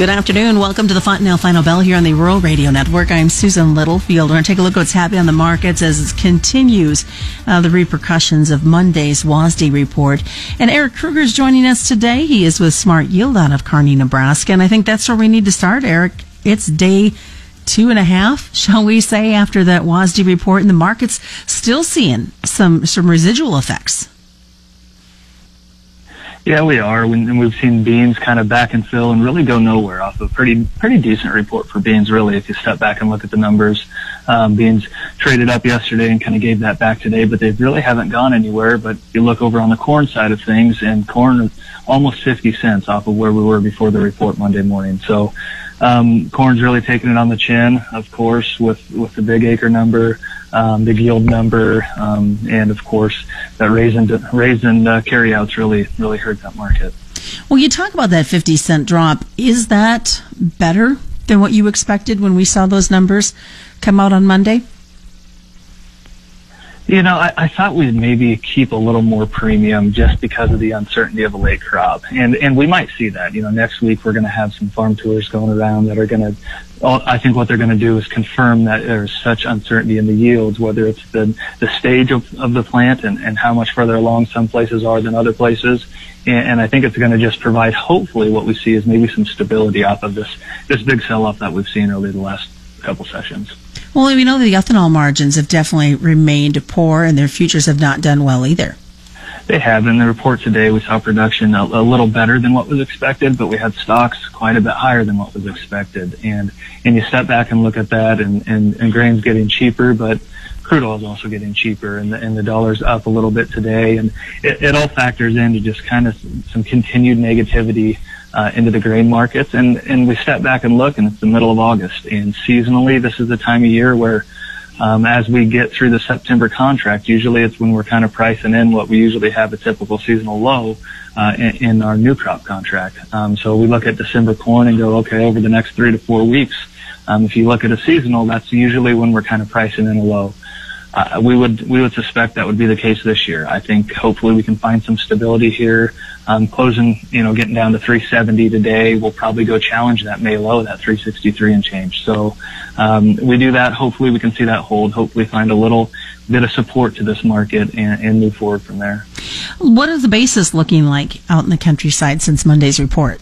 Good afternoon. Welcome to the Fontanelle Final Bell here on the Rural Radio Network. I'm Susan Littlefield. We're going to take a look at what's happening on the markets as it continues uh, the repercussions of Monday's WASDE report. And Eric Kruger is joining us today. He is with Smart Yield out of Kearney, Nebraska. And I think that's where we need to start, Eric. It's day two and a half, shall we say, after that WASDE report, and the market's still seeing some, some residual effects. Yeah, we are. And we've seen beans kind of back and fill and really go nowhere off a pretty pretty decent report for beans. Really, if you step back and look at the numbers, um, beans traded up yesterday and kind of gave that back today, but they really haven't gone anywhere. But you look over on the corn side of things, and corn is almost 50 cents off of where we were before the report Monday morning. So um, corn's really taking it on the chin, of course, with with the big acre number um, big yield number, um, and of course that raisin raisin uh, carryouts really really hurt that market. Well, you talk about that 50 cent drop. Is that better than what you expected when we saw those numbers come out on Monday? You know, I, I thought we'd maybe keep a little more premium just because of the uncertainty of a late crop, and and we might see that. You know, next week we're going to have some farm tours going around that are going to. I think what they're going to do is confirm that there's such uncertainty in the yields, whether it's the the stage of, of the plant and, and how much further along some places are than other places, and, and I think it's going to just provide. Hopefully, what we see is maybe some stability off of this this big sell off that we've seen over the last couple sessions. Well, we know the ethanol margins have definitely remained poor, and their futures have not done well either. They have. In the report today, we saw production a, a, little better than what was expected, but we had stocks quite a bit higher than what was expected. And and you step back and look at that, and and, and grain's getting cheaper, but crude oil is also getting cheaper, and the and the dollar's up a little bit today, and it, it all factors into just kind of some continued negativity uh, into the grain markets. And, and we step back and look, and it's the middle of August. And seasonally, this is the time of year where, um, as we get through the September contract, usually it's when we're kind of pricing in what we usually have a typical seasonal low uh, in, in, our new crop contract. Um, so we look at December corn and go, okay, over the next three to four weeks, um, if you look at a seasonal, that's usually when we're kind of pricing in a low. Uh, we would we would suspect that would be the case this year. I think hopefully we can find some stability here. Um, closing, you know, getting down to 370 today, we'll probably go challenge that May low, that 363 and change. So um, we do that. Hopefully we can see that hold. Hopefully find a little bit of support to this market and, and move forward from there. What is the basis looking like out in the countryside since Monday's report?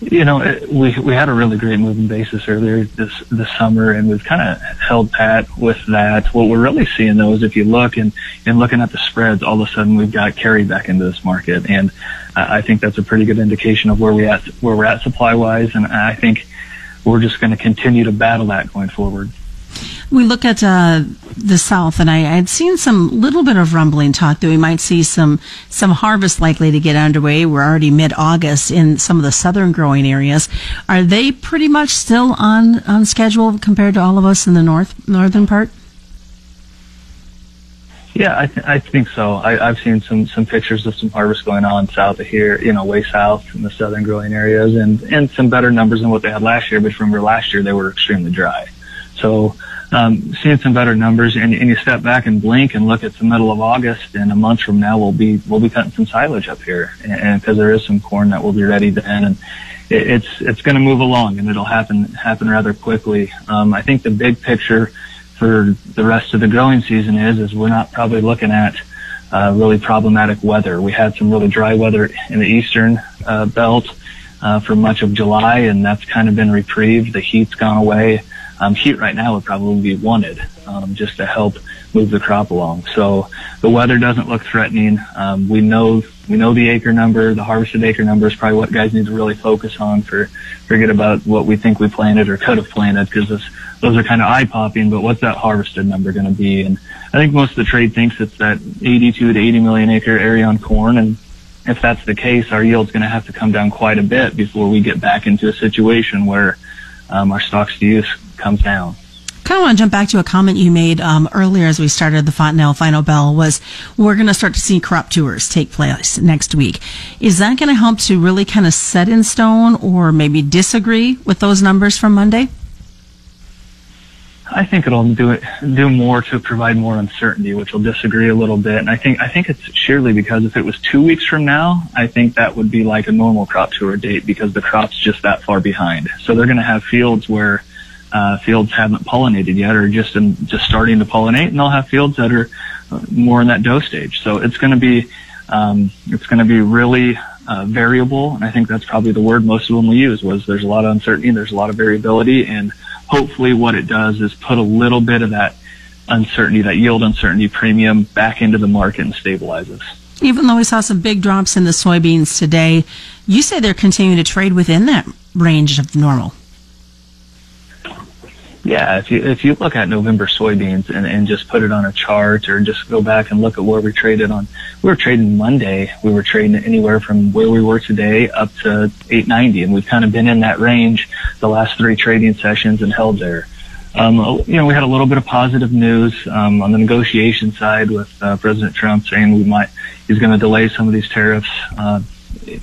You know, eh, we we had a really great moving basis earlier this this summer, and we've kind of held pat with that. What we're really seeing though is if you look and and looking at the spreads, all of a sudden we've got carried back into this market, and I think that's a pretty good indication of where we at where we're at supply wise, and I think we're just going to continue to battle that going forward we look at uh, the south, and I, had seen some little bit of rumbling talk that we might see some some harvest likely to get underway. We're already mid August in some of the southern growing areas. Are they pretty much still on on schedule compared to all of us in the north northern part? Yeah, I, th- I think so. I, I've seen some some pictures of some harvest going on south of here, you know, way south in the southern growing areas, and and some better numbers than what they had last year. But remember, last year they were extremely dry. So um, seeing some better numbers, and, and you step back and blink and look at the middle of August, and a month from now we'll be we'll be cutting some silage up here, and because there is some corn that will be ready then, and it, it's it's going to move along, and it'll happen happen rather quickly. Um, I think the big picture for the rest of the growing season is is we're not probably looking at uh, really problematic weather. We had some really dry weather in the eastern uh, belt uh, for much of July, and that's kind of been reprieved. The heat's gone away um, heat right now would probably be wanted um, just to help move the crop along. So the weather doesn't look threatening. Um, we know we know the acre number, the harvested acre number is probably what guys need to really focus on. For forget about what we think we planted or could have planted because those are kind of eye popping. But what's that harvested number going to be? And I think most of the trade thinks it's that 82 to 80 million acre area on corn and if that's the case, our yield's going to have to come down quite a bit before we get back into a situation where um, our stocks to use comes down. kind of want to jump back to a comment you made um, earlier as we started the Fontanelle Final Bell was we're going to start to see crop tours take place next week. Is that going to help to really kind of set in stone or maybe disagree with those numbers from Monday? I think it'll do it do more to provide more uncertainty, which will disagree a little bit. And I think I think it's surely because if it was two weeks from now, I think that would be like a normal crop tour date because the crop's just that far behind. So they're going to have fields where uh, fields haven't pollinated yet or just in, just starting to pollinate, and they'll have fields that are uh, more in that dough stage. So it's going to be um, it's going to be really uh, variable, and I think that's probably the word most of them will use. Was there's a lot of uncertainty, there's a lot of variability, and hopefully what it does is put a little bit of that uncertainty, that yield uncertainty premium back into the market and stabilizes. Even though we saw some big drops in the soybeans today, you say they're continuing to trade within that range of normal. Yeah, if you if you look at November soybeans and, and just put it on a chart or just go back and look at where we traded on, we were trading Monday. We were trading anywhere from where we were today up to 890, and we've kind of been in that range the last three trading sessions and held there. Um, you know, we had a little bit of positive news um, on the negotiation side with uh, President Trump saying we might he's going to delay some of these tariffs uh,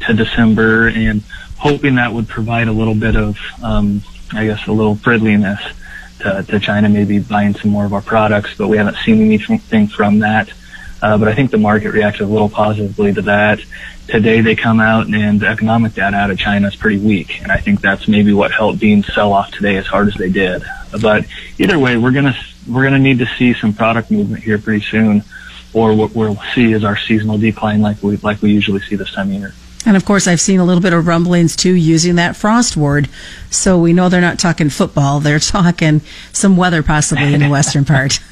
to December, and hoping that would provide a little bit of, um, I guess, a little friendliness to, to China, maybe buying some more of our products, but we haven't seen anything from that. Uh, but I think the market reacted a little positively to that. Today they come out and the economic data out of China is pretty weak, and I think that's maybe what helped beans sell off today as hard as they did. But either way, we're gonna we're gonna need to see some product movement here pretty soon, or what we'll see is our seasonal decline like we like we usually see this time of year. And of course, I've seen a little bit of rumblings too using that frost word. So we know they're not talking football. They're talking some weather possibly in the western part.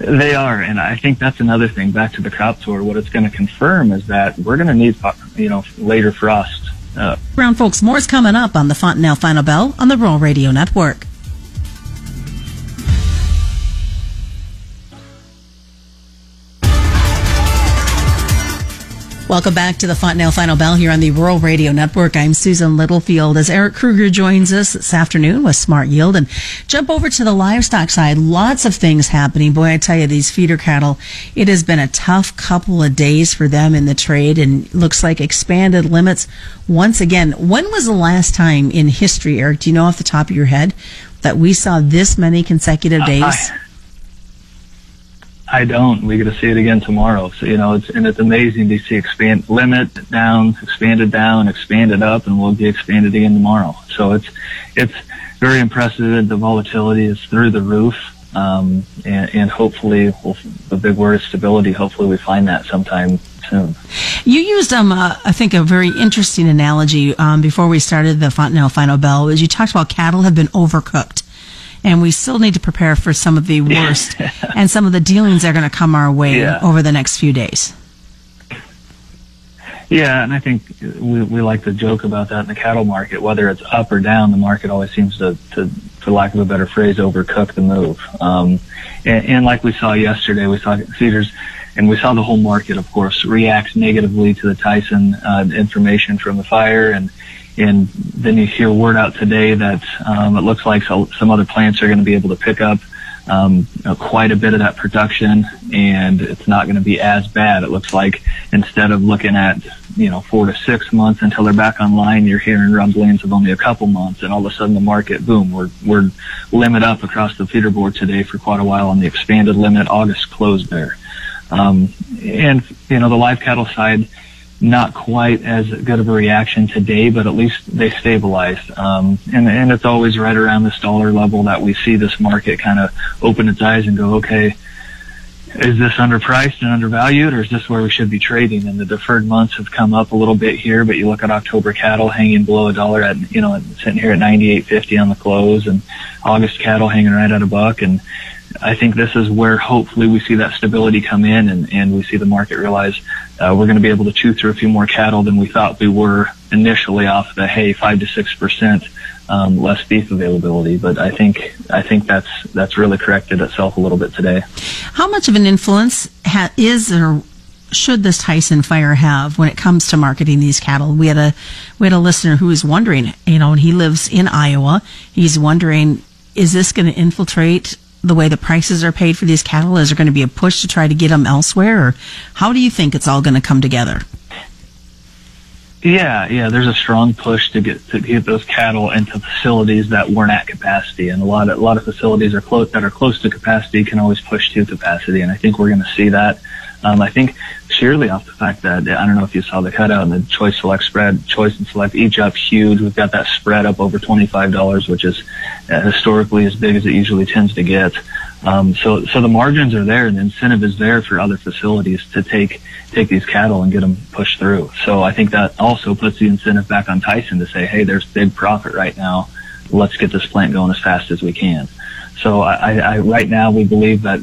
They are, and I think that's another thing. Back to the crop tour, what it's going to confirm is that we're going to need, you know, later frost. Uh, Brown folks, more's coming up on the Fontanelle Final Bell on the Rural Radio Network. Welcome back to the Fontanelle Final Bell here on the Rural Radio Network. I'm Susan Littlefield as Eric Kruger joins us this afternoon with Smart Yield and jump over to the livestock side. Lots of things happening. Boy, I tell you, these feeder cattle, it has been a tough couple of days for them in the trade and looks like expanded limits once again. When was the last time in history, Eric, do you know off the top of your head that we saw this many consecutive days? Uh, I don't. We get to see it again tomorrow. So you know, it's and it's amazing to see expand limit down, expanded down, expanded up, and we'll be expanded again tomorrow. So it's it's very impressive. The volatility is through the roof, um, and, and hopefully, we'll, the big word is stability. Hopefully, we find that sometime soon. You used, um, uh, I think, a very interesting analogy um, before we started the Fontanelle Final Bell. As you talked about cattle have been overcooked and we still need to prepare for some of the worst and some of the dealings that are going to come our way yeah. over the next few days. Yeah, and I think we, we like to joke about that in the cattle market. Whether it's up or down, the market always seems to, to for lack of a better phrase, overcook the move. Um, and, and like we saw yesterday, we saw feeders, and we saw the whole market, of course, react negatively to the Tyson uh, information from the fire, and and then you hear word out today that um, it looks like some other plants are going to be able to pick up um, you know, quite a bit of that production, and it's not going to be as bad. It looks like instead of looking at you know four to six months until they're back online, you're hearing rumblings of only a couple months, and all of a sudden the market, boom, we're we're limit up across the feeder board today for quite a while on the expanded limit. August closed there, um, and you know the live cattle side not quite as good of a reaction today, but at least they stabilized. Um, and, and it's always right around this dollar level that we see this market kind of open its eyes and go, okay, is this underpriced and undervalued or is this where we should be trading? And the deferred months have come up a little bit here, but you look at October cattle hanging below a dollar at, you know, sitting here at 98.50 on the close and August cattle hanging right at a buck. And I think this is where hopefully we see that stability come in and, and we see the market realize uh, we're going to be able to chew through a few more cattle than we thought we were initially off the hay five to six percent um, less beef availability. But I think I think that's that's really corrected itself a little bit today. How much of an influence ha- is or should this Tyson fire have when it comes to marketing these cattle? We had a we had a listener who was wondering, you know, and he lives in Iowa. He's wondering is this going to infiltrate the way the prices are paid for these cattle? Is there going to be a push to try to get them elsewhere? Or how do you think it's all going to come together? Yeah, yeah. There's a strong push to get to get those cattle into facilities that weren't at capacity, and a lot of a lot of facilities are close that are close to capacity can always push to capacity, and I think we're going to see that. Um, I think sheerly off the fact that I don't know if you saw the cutout and the choice select spread, choice and select each up huge. We've got that spread up over twenty five dollars, which is uh, historically as big as it usually tends to get. Um, so, so the margins are there, and the incentive is there for other facilities to take take these cattle and get them pushed through. So, I think that also puts the incentive back on Tyson to say, "Hey, there's big profit right now. Let's get this plant going as fast as we can." So, I, I right now we believe that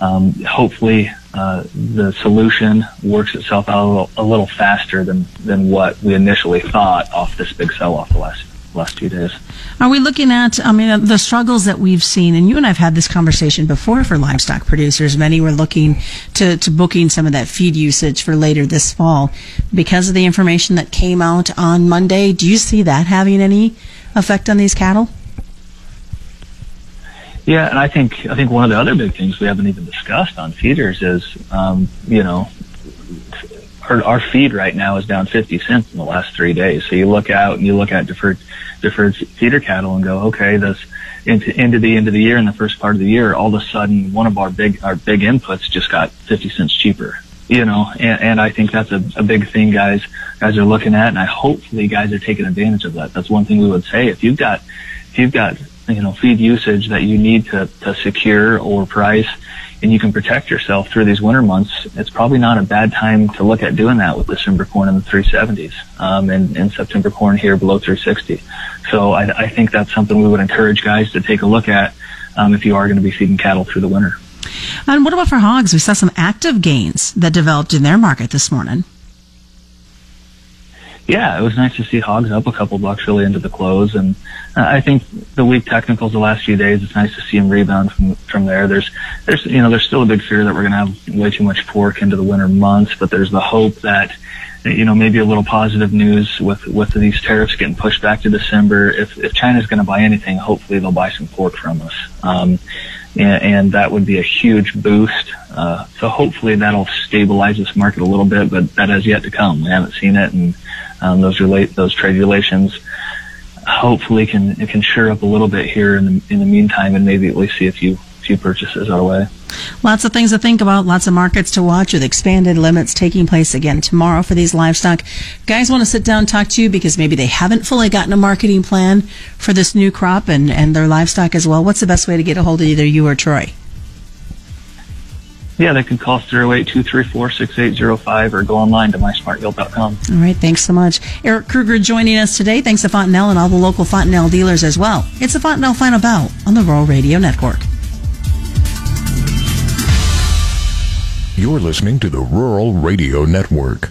um, hopefully uh, the solution works itself out a little, a little faster than than what we initially thought off this big sell off the last last few days. Are we looking at, I mean, the struggles that we've seen, and you and I have had this conversation before for livestock producers. Many were looking to, to booking some of that feed usage for later this fall. Because of the information that came out on Monday, do you see that having any effect on these cattle? Yeah, and I think I think one of the other big things we haven't even discussed on feeders is, um, you know, our, our feed right now is down 50 cents in the last three days. So you look out and you look at deferred deferred feeder cattle and go, okay, this into into the end of the year in the first part of the year, all of a sudden one of our big our big inputs just got 50 cents cheaper. You know, and, and I think that's a, a big thing guys guys are looking at, and I hopefully guys are taking advantage of that. That's one thing we would say. If you've got if you've got you know feed usage that you need to, to secure or price and you can protect yourself through these winter months, it's probably not a bad time to look at doing that with December corn in the 370s um, and, and September corn here below 360. So I, I think that's something we would encourage guys to take a look at um, if you are going to be feeding cattle through the winter. And what about for hogs? We saw some active gains that developed in their market this morning. Yeah, it was nice to see hogs up a couple bucks really into the close, and uh, I think the weak technicals the last few days. It's nice to see them rebound from from there. There's there's you know there's still a big fear that we're going to have way too much pork into the winter months, but there's the hope that you know maybe a little positive news with with these tariffs getting pushed back to December. If if China's going to buy anything, hopefully they'll buy some pork from us. Um, and, and that would be a huge boost. Uh, so hopefully that'll stabilize this market a little bit, but that has yet to come. We haven't seen it, and um, those relate those trade relations hopefully can can sure up a little bit here in the in the meantime, and maybe at least see a few few purchases our way. Lots of things to think about, lots of markets to watch with expanded limits taking place again tomorrow for these livestock. Guys want to sit down and talk to you because maybe they haven't fully gotten a marketing plan for this new crop and, and their livestock as well. What's the best way to get a hold of either you or Troy? Yeah, they can call 08234-6805 or go online to mysmartyield.com. All right, thanks so much. Eric Kruger joining us today. Thanks to Fontanelle and all the local Fontanelle dealers as well. It's the Fontanelle Final Bell on the Rural Radio Network. You're listening to the Rural Radio Network.